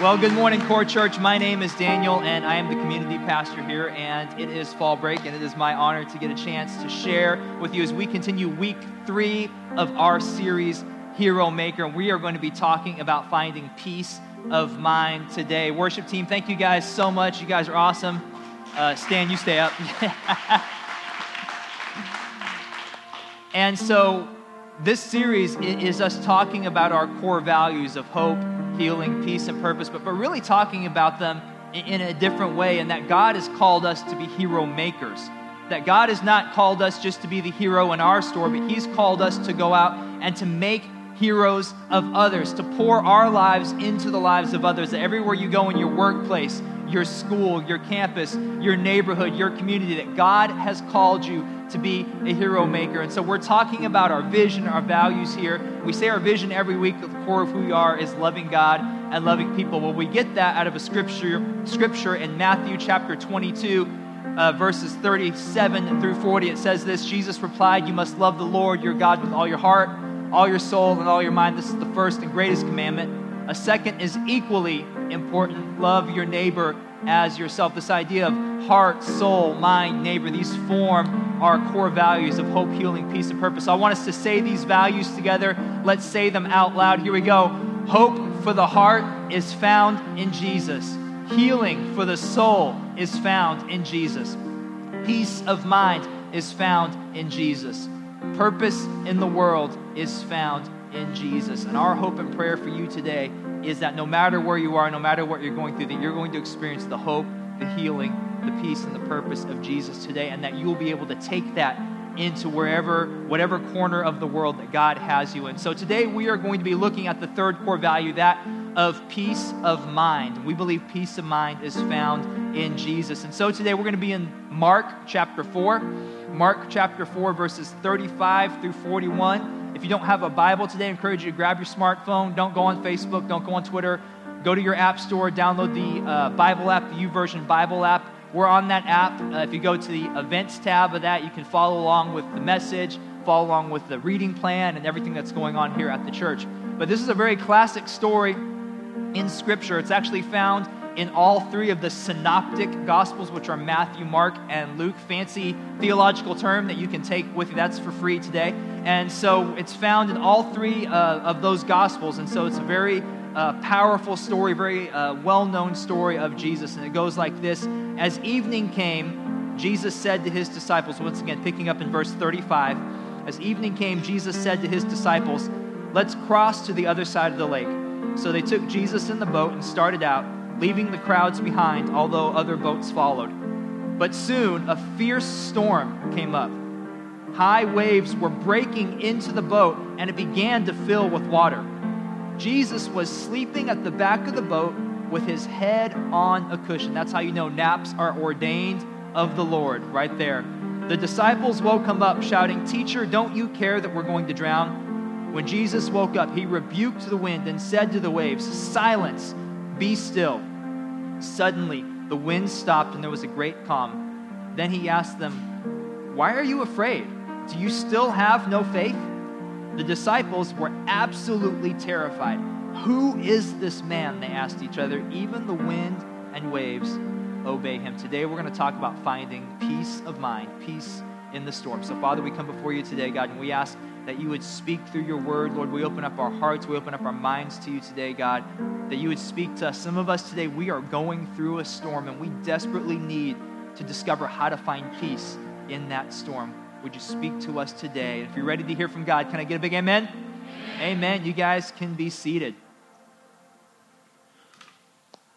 Well, good morning, Core Church. My name is Daniel, and I am the community pastor here. And it is fall break, and it is my honor to get a chance to share with you as we continue week three of our series, Hero Maker. And we are going to be talking about finding peace of mind today. Worship team, thank you guys so much. You guys are awesome. Uh, Stan, you stay up. and so, this series is us talking about our core values of hope healing, peace, and purpose, but, but really talking about them in, in a different way, and that God has called us to be hero makers. That God has not called us just to be the hero in our story, but He's called us to go out and to make heroes of others, to pour our lives into the lives of others. That everywhere you go in your workplace, your school, your campus, your neighborhood, your community, that God has called you to be a hero maker. And so we're talking about our vision, our values here. We say our vision every week, the core of who we are is loving God and loving people. Well, we get that out of a scripture, scripture in Matthew chapter 22. Uh, verses 37 through 40, it says this Jesus replied, You must love the Lord your God with all your heart, all your soul, and all your mind. This is the first and greatest commandment. A second is equally important love your neighbor as yourself. This idea of heart, soul, mind, neighbor, these form our core values of hope, healing, peace, and purpose. So I want us to say these values together. Let's say them out loud. Here we go. Hope for the heart is found in Jesus. Healing for the soul is found in Jesus. Peace of mind is found in Jesus. Purpose in the world is found in Jesus. And our hope and prayer for you today is that no matter where you are, no matter what you're going through, that you're going to experience the hope, the healing, the peace, and the purpose of Jesus today, and that you will be able to take that into wherever, whatever corner of the world that God has you in. So today we are going to be looking at the third core value, that of peace of mind. We believe peace of mind is found in Jesus. And so today we're going to be in Mark chapter 4. Mark chapter 4, verses 35 through 41. If you don't have a Bible today, I encourage you to grab your smartphone. Don't go on Facebook, don't go on Twitter. Go to your app store, download the uh, Bible app, the YouVersion Bible app. We're on that app. Uh, if you go to the events tab of that, you can follow along with the message, follow along with the reading plan, and everything that's going on here at the church. But this is a very classic story in Scripture. It's actually found in all three of the synoptic gospels, which are Matthew, Mark, and Luke. Fancy theological term that you can take with you. That's for free today. And so it's found in all three uh, of those gospels. And so it's a very uh, powerful story, very uh, well known story of Jesus. And it goes like this As evening came, Jesus said to his disciples, once again, picking up in verse 35, as evening came, Jesus said to his disciples, Let's cross to the other side of the lake. So they took Jesus in the boat and started out leaving the crowds behind, although other boats followed. But soon a fierce storm came up. High waves were breaking into the boat, and it began to fill with water. Jesus was sleeping at the back of the boat with his head on a cushion. That's how you know naps are ordained of the Lord, right there. The disciples woke him up, shouting, Teacher, don't you care that we're going to drown? When Jesus woke up, he rebuked the wind and said to the waves, Silence be still. Suddenly, the wind stopped and there was a great calm. Then he asked them, Why are you afraid? Do you still have no faith? The disciples were absolutely terrified. Who is this man? They asked each other. Even the wind and waves obey him. Today, we're going to talk about finding peace of mind, peace in the storm. So, Father, we come before you today, God, and we ask that you would speak through your word. Lord, we open up our hearts, we open up our minds to you today, God, that you would speak to us. Some of us today, we are going through a storm and we desperately need to discover how to find peace in that storm. Would you speak to us today? If you're ready to hear from God, can I get a big amen? Amen. amen. You guys can be seated.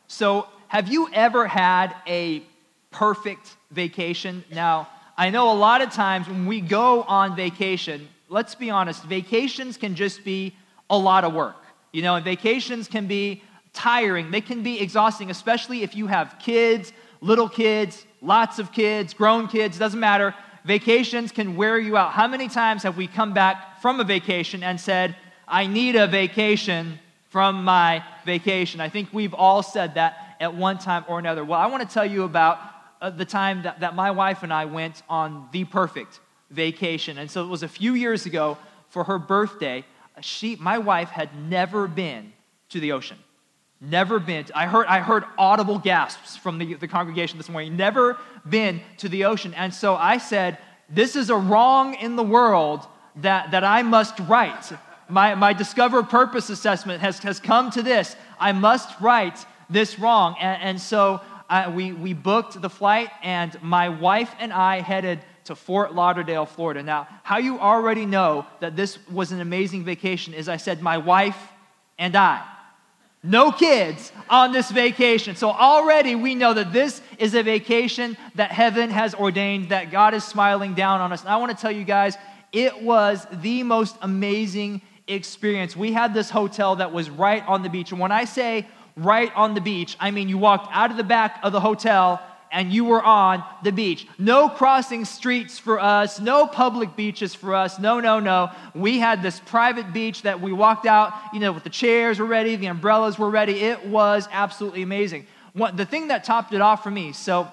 So, have you ever had a perfect vacation? Now, I know a lot of times when we go on vacation, let's be honest, vacations can just be a lot of work. You know, vacations can be tiring, they can be exhausting, especially if you have kids, little kids, lots of kids, grown kids, doesn't matter. Vacations can wear you out. How many times have we come back from a vacation and said, I need a vacation from my vacation? I think we've all said that at one time or another. Well, I want to tell you about uh, the time that, that my wife and I went on the perfect vacation. And so it was a few years ago for her birthday. She, my wife, had never been to the ocean. Never been. To, I, heard, I heard audible gasps from the, the congregation this morning. Never been to the ocean. And so I said, This is a wrong in the world that, that I must write. My, my Discover Purpose assessment has, has come to this. I must write this wrong. And, and so I, we, we booked the flight, and my wife and I headed to Fort Lauderdale, Florida. Now, how you already know that this was an amazing vacation is I said, my wife and I. No kids on this vacation. So already we know that this is a vacation that heaven has ordained, that God is smiling down on us. And I want to tell you guys, it was the most amazing experience. We had this hotel that was right on the beach. And when I say right on the beach, I mean you walked out of the back of the hotel and you were on the beach. No crossing streets for us, no public beaches for us. No, no, no. We had this private beach that we walked out, you know, with the chairs were ready, the umbrellas were ready. It was absolutely amazing. The thing that topped it off for me, so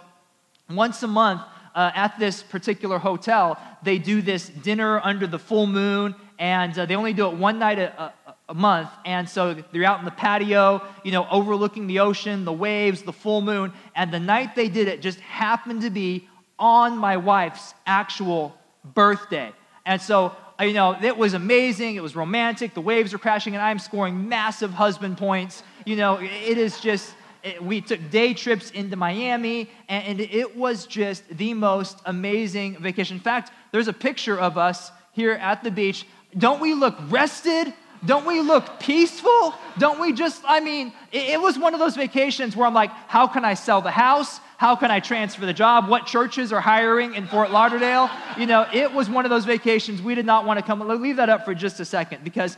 once a month uh, at this particular hotel, they do this dinner under the full moon, and uh, they only do it one night a a month. And so they're out in the patio, you know, overlooking the ocean, the waves, the full moon. And the night they did it just happened to be on my wife's actual birthday. And so, you know, it was amazing. It was romantic. The waves are crashing, and I'm scoring massive husband points. You know, it is just. It, we took day trips into Miami, and, and it was just the most amazing vacation. In fact, there's a picture of us here at the beach. Don't we look rested? Don't we look peaceful? Don't we just, I mean, it, it, was one of those vacations where I'm like, how can I sell the house? How can I transfer the job? What churches are hiring in Fort Lauderdale? You know, it was one of those vacations we did not want to come. Leave that up for just a second because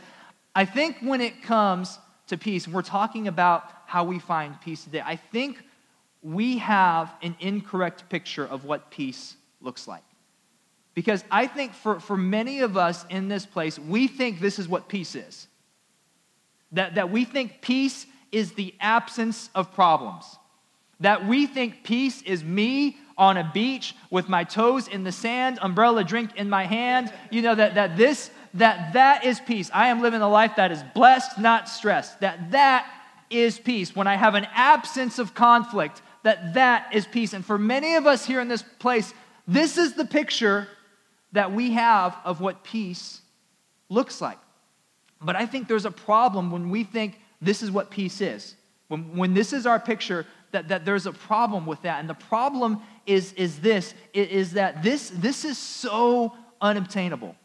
I think when it comes to peace, we're talking about how we find peace today. I think we have an incorrect picture of what peace looks like. Because I think for, for many of us in this place, we think this is what peace is. That, that we think peace is the absence of problems. That we think peace is me on a beach with my toes in the sand, umbrella drink in my hand. You know, that, that this, that that is peace. I am living a life that is blessed, not stressed. That that is peace. When I have an absence of conflict, that that is peace. And for many of us here in this place, this is the picture that we have of what peace looks like. But I think there's a problem when we think this is what peace is. When, when this is our picture, that, that there's a problem with that. And the problem is, is this, is that this, this is so unobtainable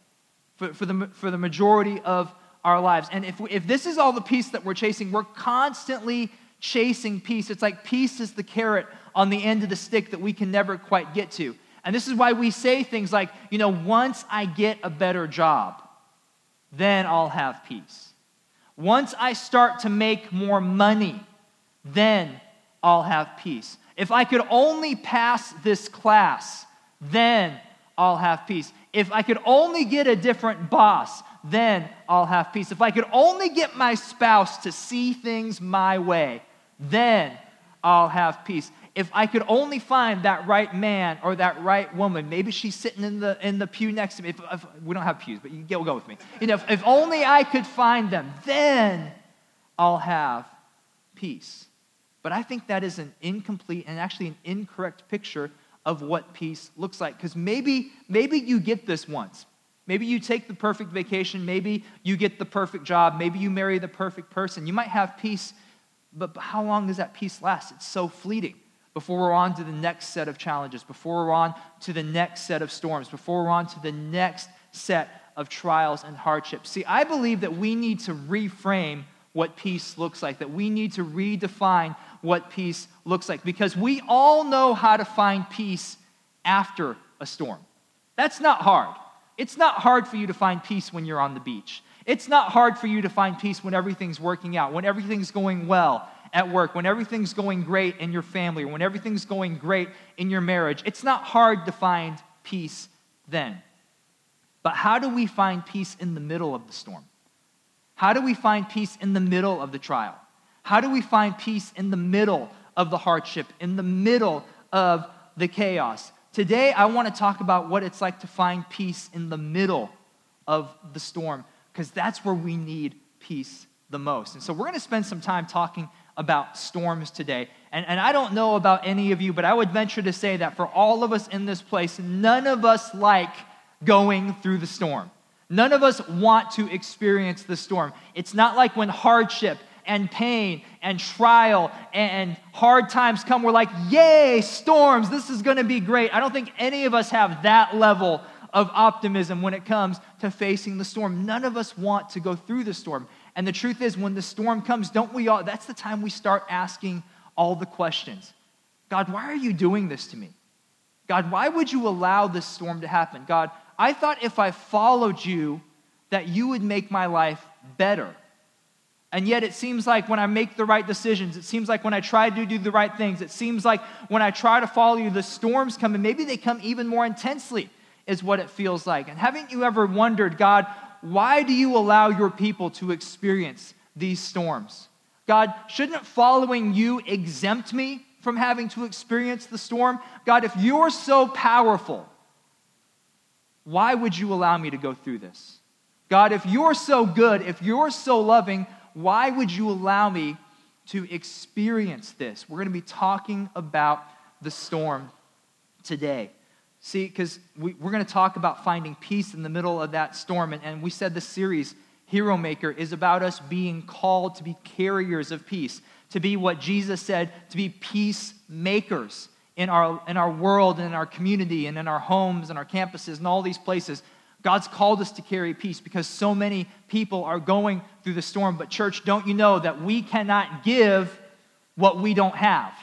for, for, the, for the majority of our lives. And if, if this is all the peace that we're chasing, we're constantly chasing peace. It's like peace is the carrot on the end of the stick that we can never quite get to. And this is why we say things like, you know, once I get a better job, then I'll have peace. Once I start to make more money, then I'll have peace. If I could only pass this class, then I'll have peace. If I could only get a different boss, then I'll have peace. If I could only get my spouse to see things my way, then I'll have peace if I could only find that right man or that right woman, maybe she's sitting in the, in the pew next to me. If, if, we don't have pews, but you will go with me. You know, if, if only I could find them, then I'll have peace. But I think that is an incomplete and actually an incorrect picture of what peace looks like. Because maybe, maybe you get this once. Maybe you take the perfect vacation. Maybe you get the perfect job. Maybe you marry the perfect person. You might have peace, but how long does that peace last? It's so fleeting before we're on to the next set of challenges, before we're on to the next set of storms, before we're on to the next set of trials and hardships. See, I believe that we need to reframe what peace looks like, that we need to redefine what peace looks like, because we all know how to find peace after a storm. That's not hard. It's not hard for you to find peace when you're on the beach. It's not hard for you to find peace when everything's working out, when everything's going well, at work, when everything's going great in your family, or when everything's going great in your marriage, it's not hard to find peace then. But how do we find peace in the middle of the storm? How do we find peace in the middle of the trial? How do we find peace in the middle of the hardship, in the middle of the chaos? Today, I want to talk about what it's like to find peace in the middle of the storm, because that's where we need peace the most. And so, we're going to spend some time talking about storms today. And, and I don't know about any of you, but I would venture to say that for all of us in this place, none of us like going through the storm. None of us want to experience the storm. It's not like when hardship and pain and trial and hard times come, we're like, yay, storms, this is gonna be great. I don't think any of us have that level of optimism when it comes to facing the storm. None of us want to go through the storm. And the truth is, when the storm comes, don't we all, that's the time we start asking all the questions. God, why are you doing this to me? God, why would you allow this storm to happen? God, I thought if I followed you, that you would make my life better. And yet, it seems like when I make the right decisions, it seems like when I try to do the right things, it seems like when I try to follow you, the storms come, and maybe they come even more intensely, is what it feels like. And haven't you ever wondered, God, why do you allow your people to experience these storms? God, shouldn't following you exempt me from having to experience the storm? God, if you're so powerful, why would you allow me to go through this? God, if you're so good, if you're so loving, why would you allow me to experience this? We're going to be talking about the storm today. See, because we, are going to talk about finding peace in the middle of that storm. And, and we said this series, Hero Maker, is about us being called to be carriers of peace, to be what Jesus said, to be peacemakers in our, in our world and in our community and in our homes and our campuses and all these places. God's called us to carry peace because so many people are going through the storm. But, church, don't you know that we cannot give what we don't have?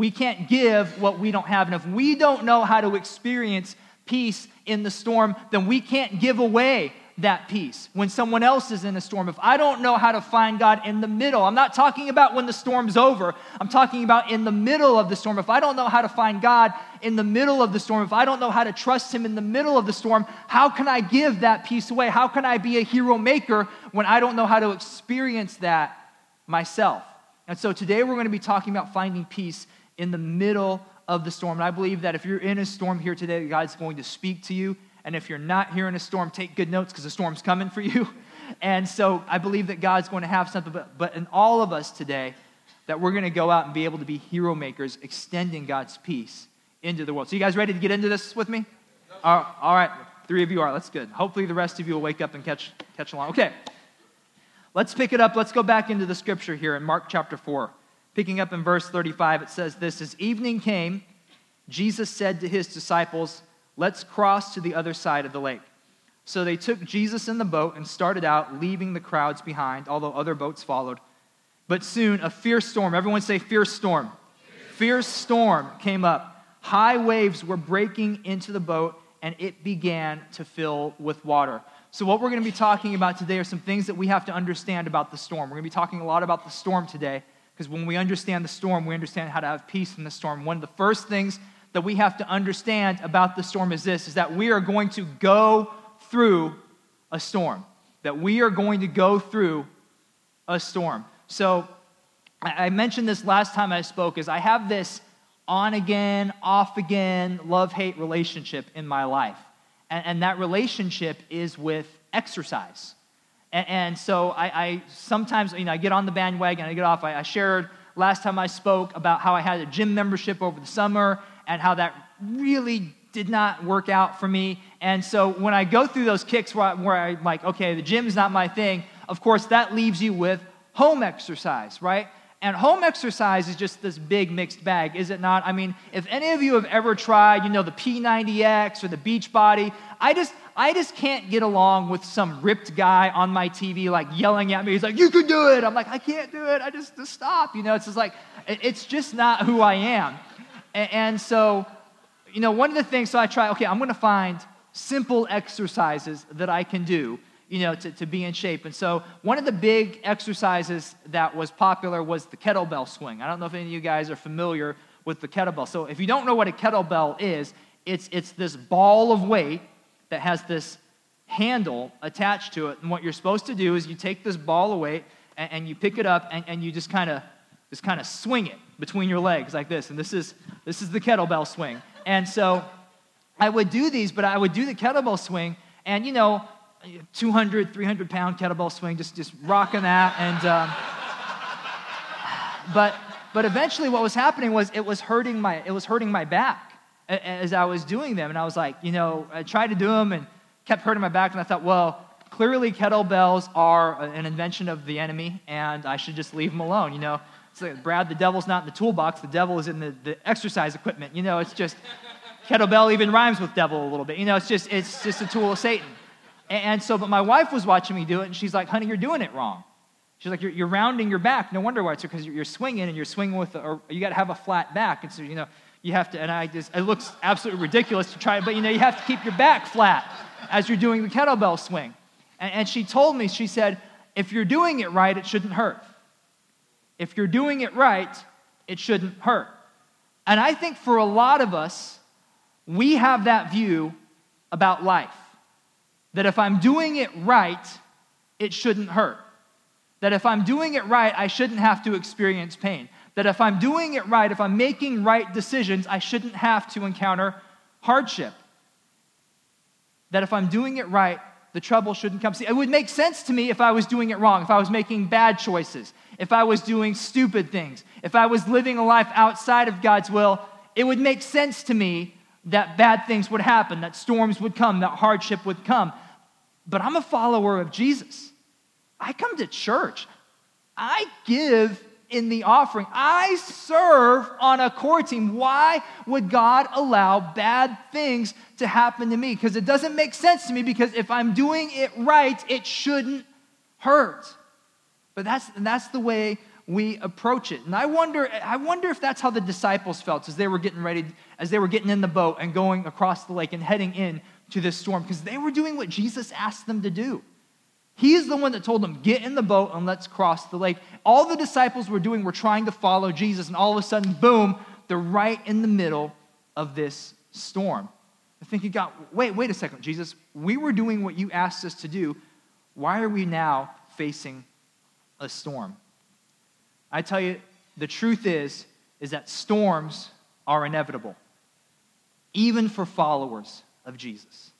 We can't give what we don't have. And if we don't know how to experience peace in the storm, then we can't give away that peace when someone else is in a storm. If I don't know how to find God in the middle, I'm not talking about when the storm's over, I'm talking about in the middle of the storm. If I don't know how to find God in the middle of the storm, if I don't know how to trust Him in the middle of the storm, how can I give that peace away? How can I be a hero maker when I don't know how to experience that myself? And so today we're going to be talking about finding peace in the middle of the storm. And I believe that if you're in a storm here today, God's going to speak to you. And if you're not here in a storm, take good notes because the storm's coming for you. And so I believe that God's going to have something, but, but in all of us today, that we're going to go out and be able to be hero makers, extending God's peace into the world. So, you guys ready to get into this with me? all right, three of you are. That's good. Hopefully, the rest of you will wake up and catch, catch along. Okay, let's pick it up. Let's go back into the scripture here in Mark chapter 4. Picking up in verse 35, it says this As evening came, Jesus said to his disciples, Let's cross to the other side of the lake. So they took Jesus in the boat and started out, leaving the crowds behind, although other boats followed. But soon a fierce storm, everyone say fierce storm. Fierce storm came up. High waves were breaking into the boat, and it began to fill with water. So, what we're going to be talking about today are some things that we have to understand about the storm. We're going to be talking a lot about the storm today. Because when we understand the storm, we understand how to have peace in the storm. One of the first things that we have to understand about the storm is this is that we are going to go through a storm. That we are going to go through a storm. So I mentioned this last time I spoke is I have this on again, off again, love hate relationship in my life. And, and, that relationship is with exercise. And, and so I, I, sometimes, you know, I get on the bandwagon, I get off. I, I shared last time I spoke about how I had a gym membership over the summer and how that really did not work out for me. And so when I go through those kicks where, I, where I'm like, okay, the gym's not my thing, of course, that leaves you with home exercise, right? And home exercise is just this big mixed bag, is it not? I mean, if any of you have ever tried, you know, the P90X or the Beachbody, I just, I just can't get along with some ripped guy on my TV like yelling at me. He's like, "You can do it." I'm like, "I can't do it. I just, just stop." You know, it's just like it's just not who I am. And, and so, you know, one of the things. So I try. Okay, I'm going to find simple exercises that I can do. You know, to, to be in shape. And so, one of the big exercises that was popular was the kettlebell swing. I don't know if any of you guys are familiar with the kettlebell. So, if you don't know what a kettlebell is, it's, it's this ball of weight that has this handle attached to it. And what you're supposed to do is you take this ball away and, and you pick it up and, and you just kind of just kind of swing it between your legs like this. And this is this is the kettlebell swing. And so I would do these, but I would do the kettlebell swing, and you know, 200, 300 pound kettlebell swing, just just rocking that, and. Um, but, but eventually what was happening was it was hurting my, it was hurting my back as I was doing them. And I was like, you know, I tried to do them and kept hurting my back. And I thought, well, clearly kettlebells are an invention of the enemy and I should just leave them alone. You know, it's like, Brad, the devil's not in the toolbox, the devil is in the, the exercise equipment. You know, it's just, kettlebell even rhymes with devil a little bit. You know, it's just, it's just a tool of Satan. And, and so, but my wife was watching me do it and she's like, honey, you're doing it wrong. She's like, you're, you're rounding your back. No wonder why it's because you're, you're, swinging and you're swinging with, a, or you got to have a flat back. And so, you know, you have to, and I just, it looks absolutely ridiculous to try, but you know, you have to keep your back flat as you're doing the kettlebell swing. And, and she told me, she said, if you're doing it right, it shouldn't hurt. If you're doing it right, it shouldn't hurt. And I think for a lot of us, we have that view about life that if I'm doing it right, it shouldn't hurt. That if I'm doing it right, I shouldn't have to experience pain. That if I'm doing it right, if I'm making right decisions, I shouldn't have to encounter hardship. That if I'm doing it right, the trouble shouldn't come. See, it would make sense to me if I was doing it wrong, if I was making bad choices, if I was doing stupid things, if I was living a life outside of God's will. It would make sense to me that bad things would happen, that storms would come, that hardship would come. But I'm a follower of Jesus. I come to church. I give in the offering. I serve on a core team. Why would God allow bad things to happen to me? Because it doesn't make sense to me because if I'm doing it right, it shouldn't hurt. But that's, that's the way we approach it. And I wonder, I wonder if that's how the disciples felt as they were getting ready, as they were getting in the boat and going across the lake and heading in to this storm, because they were doing what Jesus asked them to do. He's the one that told them, Get in the boat and let's cross the lake. All the disciples were doing were trying to follow Jesus, and all of a sudden, boom, they're right in the middle of this storm. I think you got, wait, wait a second, Jesus. We were doing what you asked us to do. Why are we now facing a storm? I tell you, the truth is, is that storms are inevitable, even for followers of Jesus.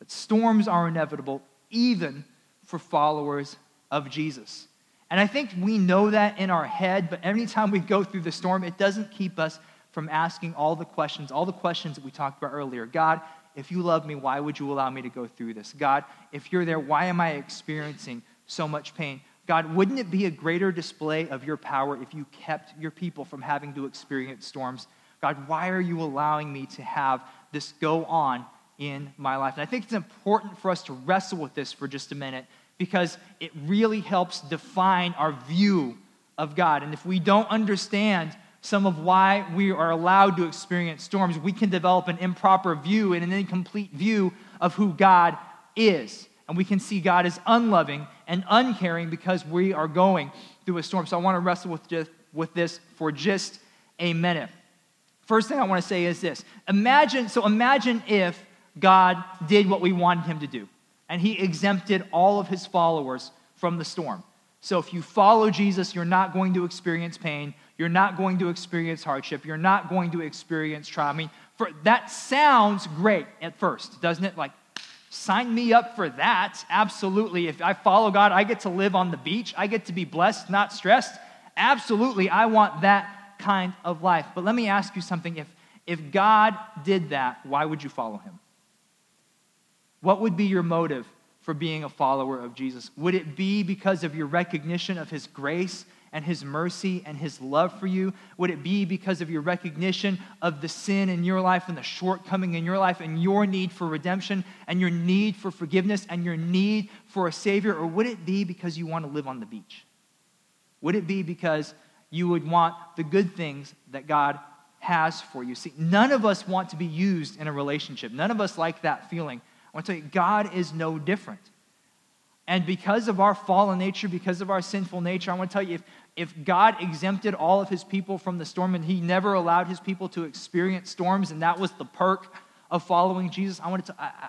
That storms are inevitable, even for followers of Jesus. And I think we know that in our head, but anytime we go through the storm, it doesn't keep us from asking all the questions, all the questions that we talked about earlier. God, if you love me, why would you allow me to go through this? God, if you're there, why am I experiencing so much pain? God, wouldn't it be a greater display of your power if you kept your people from having to experience storms? God, why are you allowing me to have this go on in my life? And I think it's important for us to wrestle with this for just a minute because it really helps define our view of God. And if we don't understand some of why we are allowed to experience storms, we can develop an improper view and an incomplete view of who God is. And we can see God as unloving and uncaring because we are going through a storm. So I want to wrestle with, just, with this for just a minute. First thing I want to say is this Imagine, so imagine if God did what we wanted him to do and he exempted all of his followers from the storm. So if you follow Jesus, you're not going to experience pain, you're not going to experience hardship, you're not going to experience trauma. I mean, for, that sounds great at first, doesn't it? Like, sign me up for that. Absolutely. If I follow God, I get to live on the beach, I get to be blessed, not stressed. Absolutely, I want that kind of life. But let me ask you something. If, if God did that, why would you follow him? What would be your motive for being a follower of Jesus? Would it be because of your recognition of his grace and his mercy and his love for you? Would it be because of your recognition of the sin in your life and the shortcoming in your life and your need for redemption and your need for forgiveness and your need for a Savior? Or would it be because you want to live on the beach? Would it be because you would want the good things that God has for you? See, none of us want to be used in a relationship. None of us like that feeling. I want to tell you, God is no different. And because of our fallen nature, because of our sinful nature, I want to tell you if, if God exempted all of his people from the storm and he never allowed his people to experience storms, and that was the perk of following Jesus, I want to I, I,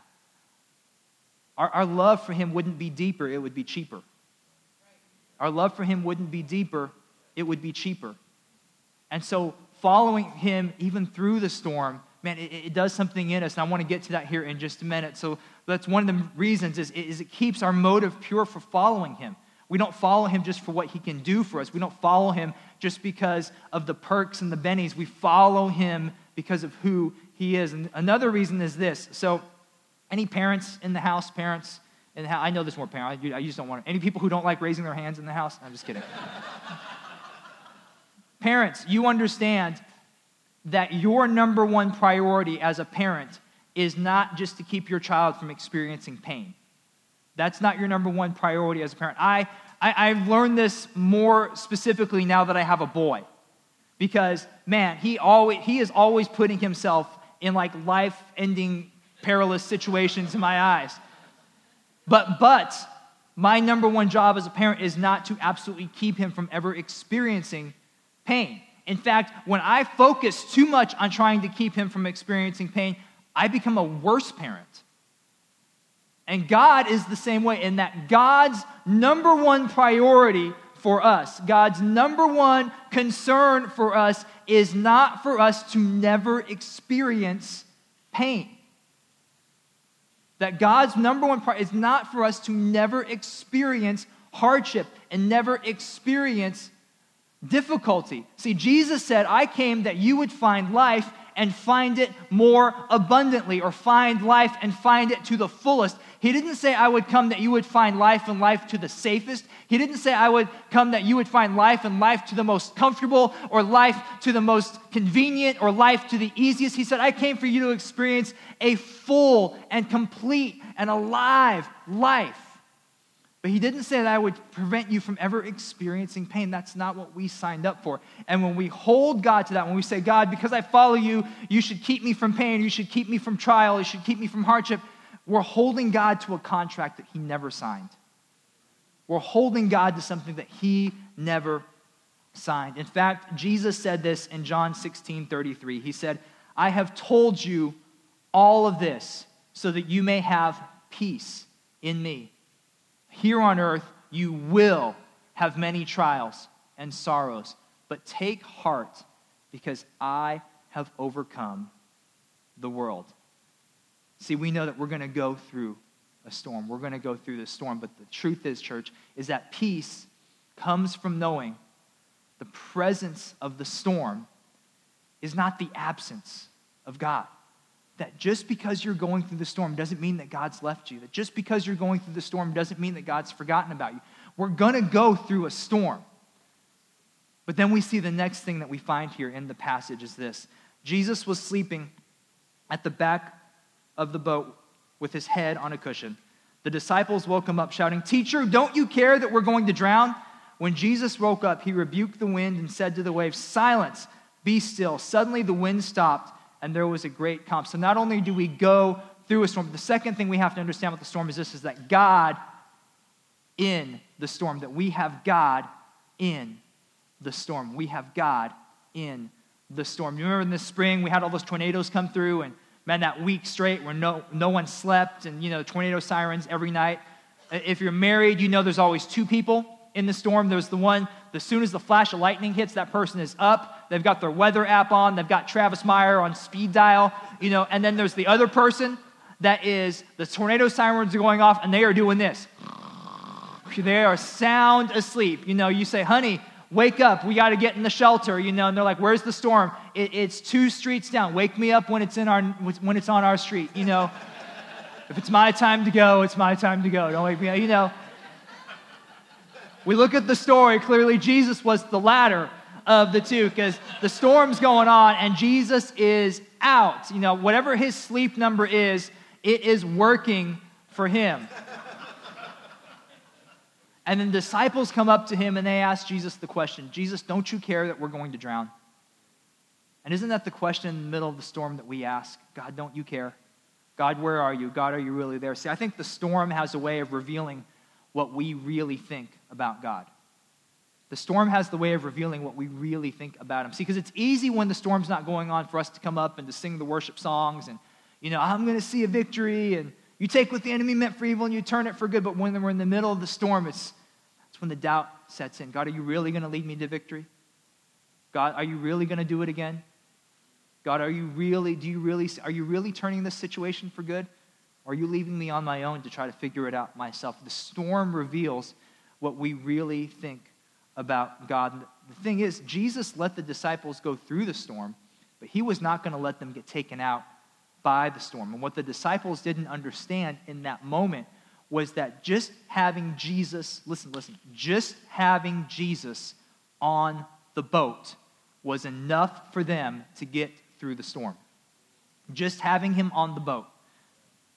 our, our love for him wouldn't be deeper, it would be cheaper. Our love for him wouldn't be deeper, it would be cheaper. And so, following him even through the storm man, it, it, does something in us. And I want to get to that here in just a minute. So that's one of the reasons is, is it keeps our motive pure for following him. We don't follow him just for what he can do for us. We don't follow him just because of the perks and the bennies. We follow him because of who he is. And another reason is this. So, any parents in the house, parents I know there's more parents. I just don't want to. Any people who don't like raising their hands in the house? I'm just kidding. parents, you understand that your number one priority as a parent is not just to keep your child from experiencing pain. That's not your number one priority as a parent. I, I, have learned this more specifically now that I have a boy. Because, man, he, always, he is always putting himself in like life ending perilous situations in my eyes. But, but, my number one job as a parent is not to absolutely keep him from ever experiencing pain. In fact, when I focus too much on trying to keep him from experiencing pain, I become a worse parent. And God is the same way in that God's number one priority for us, God's number one concern for us is not for us to never experience pain. That God's number one priority is not for us to never experience hardship and never experience difficulty. See, Jesus said, I came that you would find life and find it more abundantly, or find life and find it to the fullest. He didn't say, I would come that you would find life and life to the safest. He didn't say, I would come that you would find life and life to the most comfortable, or life to the most convenient, or life to the easiest. He said, I came for you to experience a full and complete and alive life. But he didn't say that I would prevent you from ever experiencing pain. That's not what we signed up for. And when we hold God to that, when we say, God, because I follow you, you should keep me from pain, you should keep me from trial, you should keep me from hardship, we're holding God to a contract that he never signed. We're holding God to something that he never signed. In fact, Jesus said this in John 16 33. He said, I have told you all of this so that you may have peace in me. Here on earth, you will have many trials and sorrows, but take heart because I have overcome the world. See, we know that we're going to go through a storm. We're going to go through the storm. But the truth is, church, is that peace comes from knowing the presence of the storm is not the absence of God. That just because you're going through the storm doesn't mean that God's left you. That just because you're going through the storm doesn't mean that God's forgotten about you. We're going to go through a storm. But then we see the next thing that we find here in the passage is this Jesus was sleeping at the back of the boat with his head on a cushion. The disciples woke him up, shouting, Teacher, don't you care that we're going to drown? When Jesus woke up, he rebuked the wind and said to the waves, Silence, be still. Suddenly the wind stopped, and there was a great calm. So not only do we go through a storm, but the second thing we have to understand about the storm is this is that God in the storm, that we have God in the storm. We have God in the storm. You remember in the spring, we had all those tornadoes come through, and man, that week straight where no, no one slept and, you know, tornado sirens every night. If you're married, you know there's always two people in the storm. There's the one, as soon as the flash of lightning hits, that person is up. They've got their weather app on. They've got Travis Meyer on speed dial, you know, and then there's the other person that is, the tornado sirens are going off and they are doing this. They are sound asleep. You know, you say, honey, wake up, we got to get in the shelter, you know, and they're like, where's the storm? It, it's two streets down. Wake me up when it's, in our, when it's on our street, you know. if it's my time to go, it's my time to go. Don't wake me up, you know. We look at the story, clearly Jesus was the latter of the two because the storm's going on and Jesus is out. You know, whatever his sleep number is, it is working for him. And then disciples come up to him and they ask Jesus the question Jesus, don't you care that we're going to drown? And isn't that the question in the middle of the storm that we ask? God, don't you care? God, where are you? God, are you really there? See, I think the storm has a way of revealing what we really think about God. The storm has the way of revealing what we really think about Him. See, because it's easy when the storm's not going on for us to come up and to sing the worship songs and, you know, I'm going to see a victory and you take what the enemy meant for evil and you turn it for good. But when we're in the middle of the storm, it's, when the doubt sets in. God, are you really going to lead me to victory? God, are you really going to do it again? God, are you really, do you really, are you really turning this situation for good? Or are you leaving me on my own to try to figure it out myself? The storm reveals what we really think about God. The thing is, Jesus let the disciples go through the storm, but he was not going to let them get taken out by the storm. And what the disciples didn't understand in that moment was that just having Jesus, listen, listen, just having Jesus on the boat was enough for them to get through the storm. Just having him on the boat.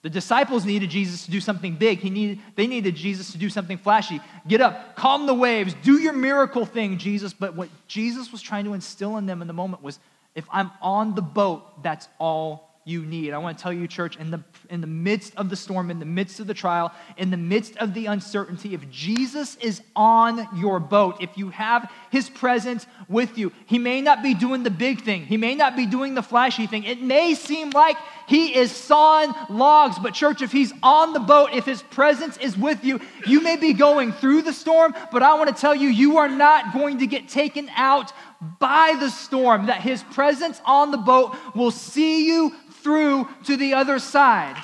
The disciples needed Jesus to do something big. He needed, they needed Jesus to do something flashy. Get up, calm the waves, do your miracle thing, Jesus. But what Jesus was trying to instill in them in the moment was if I'm on the boat, that's all you need. I want to tell you, church, in the, in the midst of the storm, in the midst of the trial, in the midst of the uncertainty, if Jesus is on your boat, if you have his presence with you, he may not be doing the big thing, he may not be doing the flashy thing. It may seem like he is sawing logs, but, church, if he's on the boat, if his presence is with you, you may be going through the storm, but I want to tell you, you are not going to get taken out by the storm, that his presence on the boat will see you through to the other side.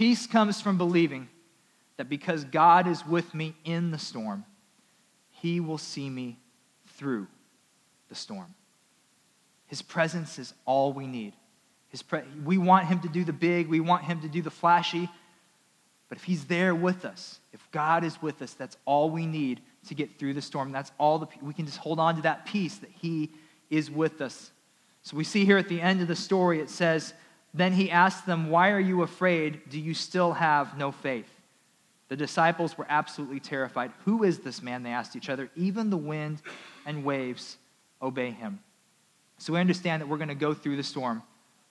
Peace comes from believing that because God is with me in the storm, He will see me through the storm. His presence is all we need. His pre- we want Him to do the big, we want Him to do the flashy, but if He's there with us, if God is with us, that's all we need to get through the storm. That's all the, we can just hold on to that peace that He is with us. So we see here at the end of the story, it says, Then He asked them, Why are you afraid? Do you still have no faith? The disciples were absolutely terrified. Who is this man? They asked each other. Even the wind and waves obey him. So we understand that we're going to go through the storm.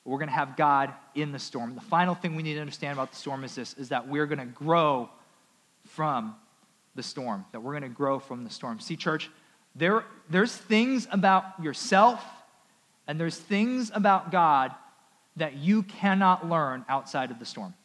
We're going to have God in the storm. The final thing we need to understand about the storm is this is that we're going to grow from the storm, that we're going to grow from the storm. See, church, there, there's things about yourself and there's things about God that you cannot learn outside of the storm.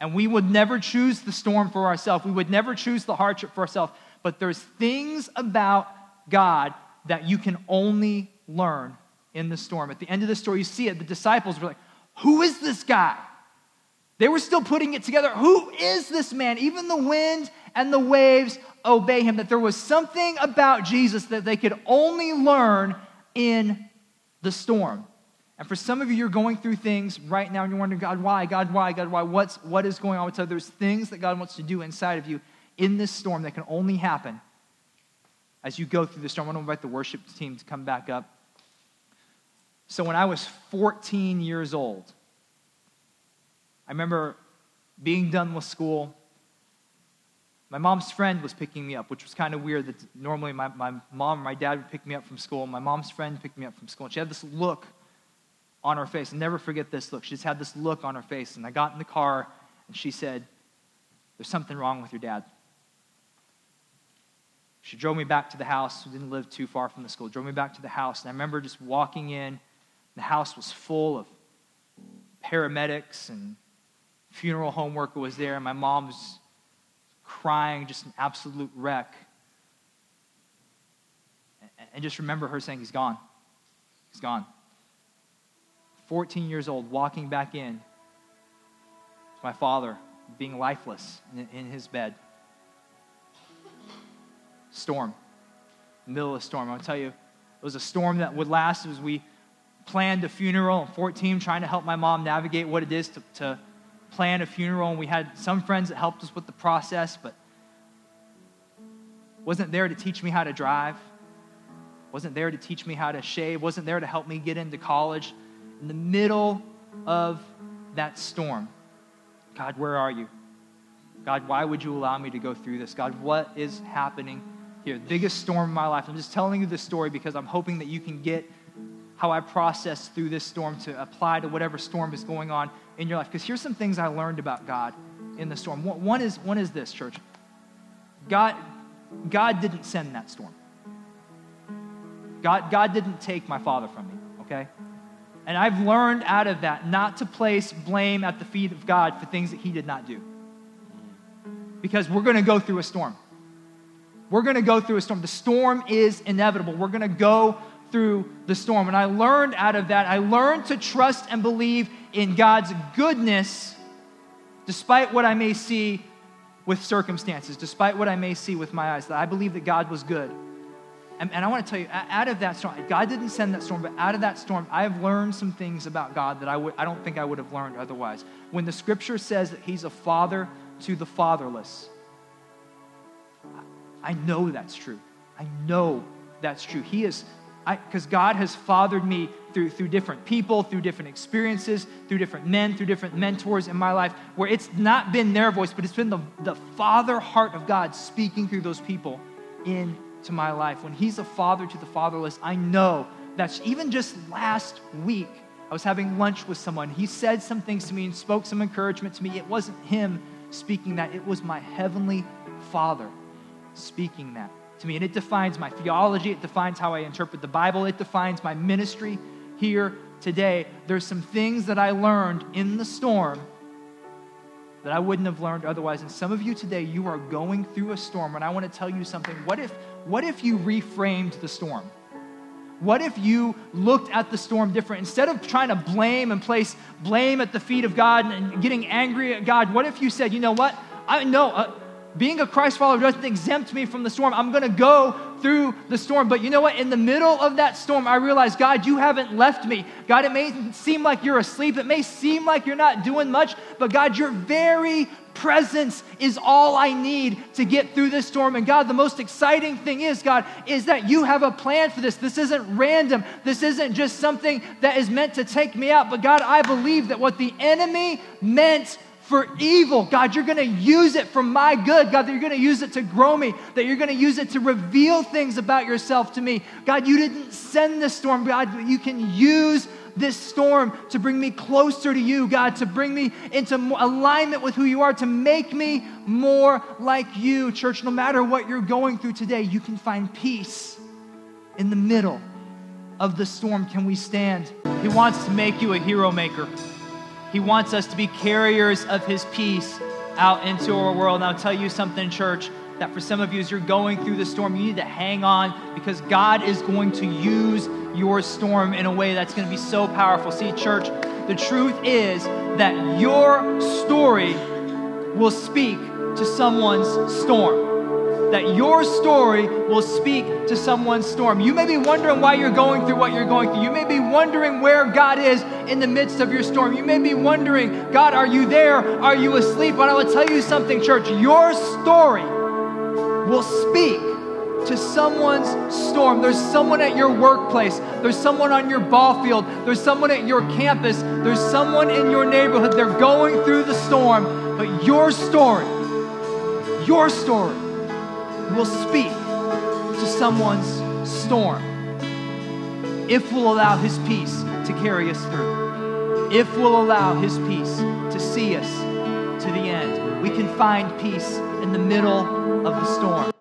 And we would never choose the storm for ourselves. We would never choose the hardship for ourselves. But there's things about God that you can only learn in the storm. At the end of the story, you see it. The disciples were like, Who is this guy? They were still putting it together. Who is this man? Even the wind and the waves obey him. That there was something about Jesus that they could only learn in the storm. And for some of you, you're going through things right now and you're wondering, God, why? God, why? God, why? What's, what is going on with you? There's things that God wants to do inside of you in this storm that can only happen as you go through the storm. I want to invite the worship team to come back up. So when I was 14 years old, I remember being done with school. My mom's friend was picking me up, which was kind of weird that normally my, my mom or my dad would pick me up from school. My mom's friend picked me up from school. And she had this look on her face. I'll never forget this look. She just had this look on her face. And I got in the car and she said, There's something wrong with your dad. She drove me back to the house. We didn't live too far from the school. Drove me back to the house. And I remember just walking in. The house was full of paramedics and funeral home worker was there, and my mom was crying, just an absolute wreck. And just remember her saying, He's gone. He's gone. 14 years old, walking back in. My father being lifeless in his bed. Storm. Middle of storm. I'll tell you, it was a storm that would last as we planned a funeral. 14, trying to help my mom navigate what it is to, to plan a funeral, and we had some friends that helped us with the process, but wasn't there to teach me how to drive, wasn't there to teach me how to shave, wasn't there to help me get into college. In the middle of that storm, God, where are you? God, why would you allow me to go through this? God, what is happening here? Biggest storm of my life. I'm just telling you this story because I'm hoping that you can get how I process through this storm to apply to whatever storm is going on in your life. Because here's some things I learned about God in the storm. One is, one is this, church. God, God didn't send that storm. God, God didn't take my father from me, okay? And I've learned out of that not to place blame at the feet of God for things that he did not do. Because we're going to go through a storm. We're going to go through a storm. The storm is inevitable. We're going to go through the storm. And I learned out of that, I learned to trust and believe in God's goodness despite what I may see with circumstances, despite what I may see with my eyes, that I believe that God was good. And, and I want to tell you, out of that storm, God didn't send that storm, but out of that storm, I have learned some things about God that I, would, I don't think I would have learned otherwise. When the scripture says that He's a father to the fatherless, I know that's true. I know that's true. He is, because God has fathered me through, through different people, through different experiences, through different men, through different mentors in my life, where it's not been their voice, but it's been the, the father heart of God speaking through those people into my life. When He's a father to the fatherless, I know that even just last week, I was having lunch with someone. He said some things to me and spoke some encouragement to me. It wasn't him speaking that, it was my heavenly Father speaking that to me. And it defines my theology, it defines how I interpret the Bible, it defines my ministry here today. There's some things that I learned in the storm that I wouldn't have learned otherwise. And some of you today, you are going through a storm, and I want to tell you something. What if, what if you reframed the storm? What if you looked at the storm different? Instead of trying to blame and place blame at the feet of God and getting angry at God, what if you said, you know what? I know. Uh, being a Christ follower doesn't exempt me from the storm. I'm going to go through the storm. But you know what? In the middle of that storm, I realized, God, you haven't left me. God, it may seem like you're asleep. It may seem like you're not doing much. But God, your very presence is all I need to get through this storm. And God, the most exciting thing is, God, is that you have a plan for this. This isn't random. This isn't just something that is meant to take me out. But God, I believe that what the enemy meant for evil. God, you're going to use it for my good. God, that you're going to use it to grow me, that you're going to use it to reveal things about yourself to me. God, you didn't send this storm, God, but you can use this storm to bring me closer to you, God, to bring me into alignment with who you are, to make me more like you. Church, no matter what you're going through today, you can find peace in the middle of the storm. Can we stand? He wants to make you a hero maker. He wants us to be carriers of His peace out into our world. And I'll tell you something, church, that for some of you, as you're going through the storm, you need to hang on because God is going to use your storm in a way that's going to be so powerful. See, church, the truth is that your story will speak to someone's storm that your story will speak to someone's storm. You may be wondering why you're going through what you're going through. You may be wondering where God is in the midst of your storm. You may be wondering, God, are you there? Are you asleep? But I will tell you something, church. Your story will speak to someone's storm. There's someone at your workplace. There's someone on your ball field. There's someone at your campus. There's someone in your neighborhood. They're going through the storm. But your story, your story will speak to someone's storm if we'll allow His peace to carry us through, if we'll allow His peace to see us to the end. We can find peace in the middle of the storm.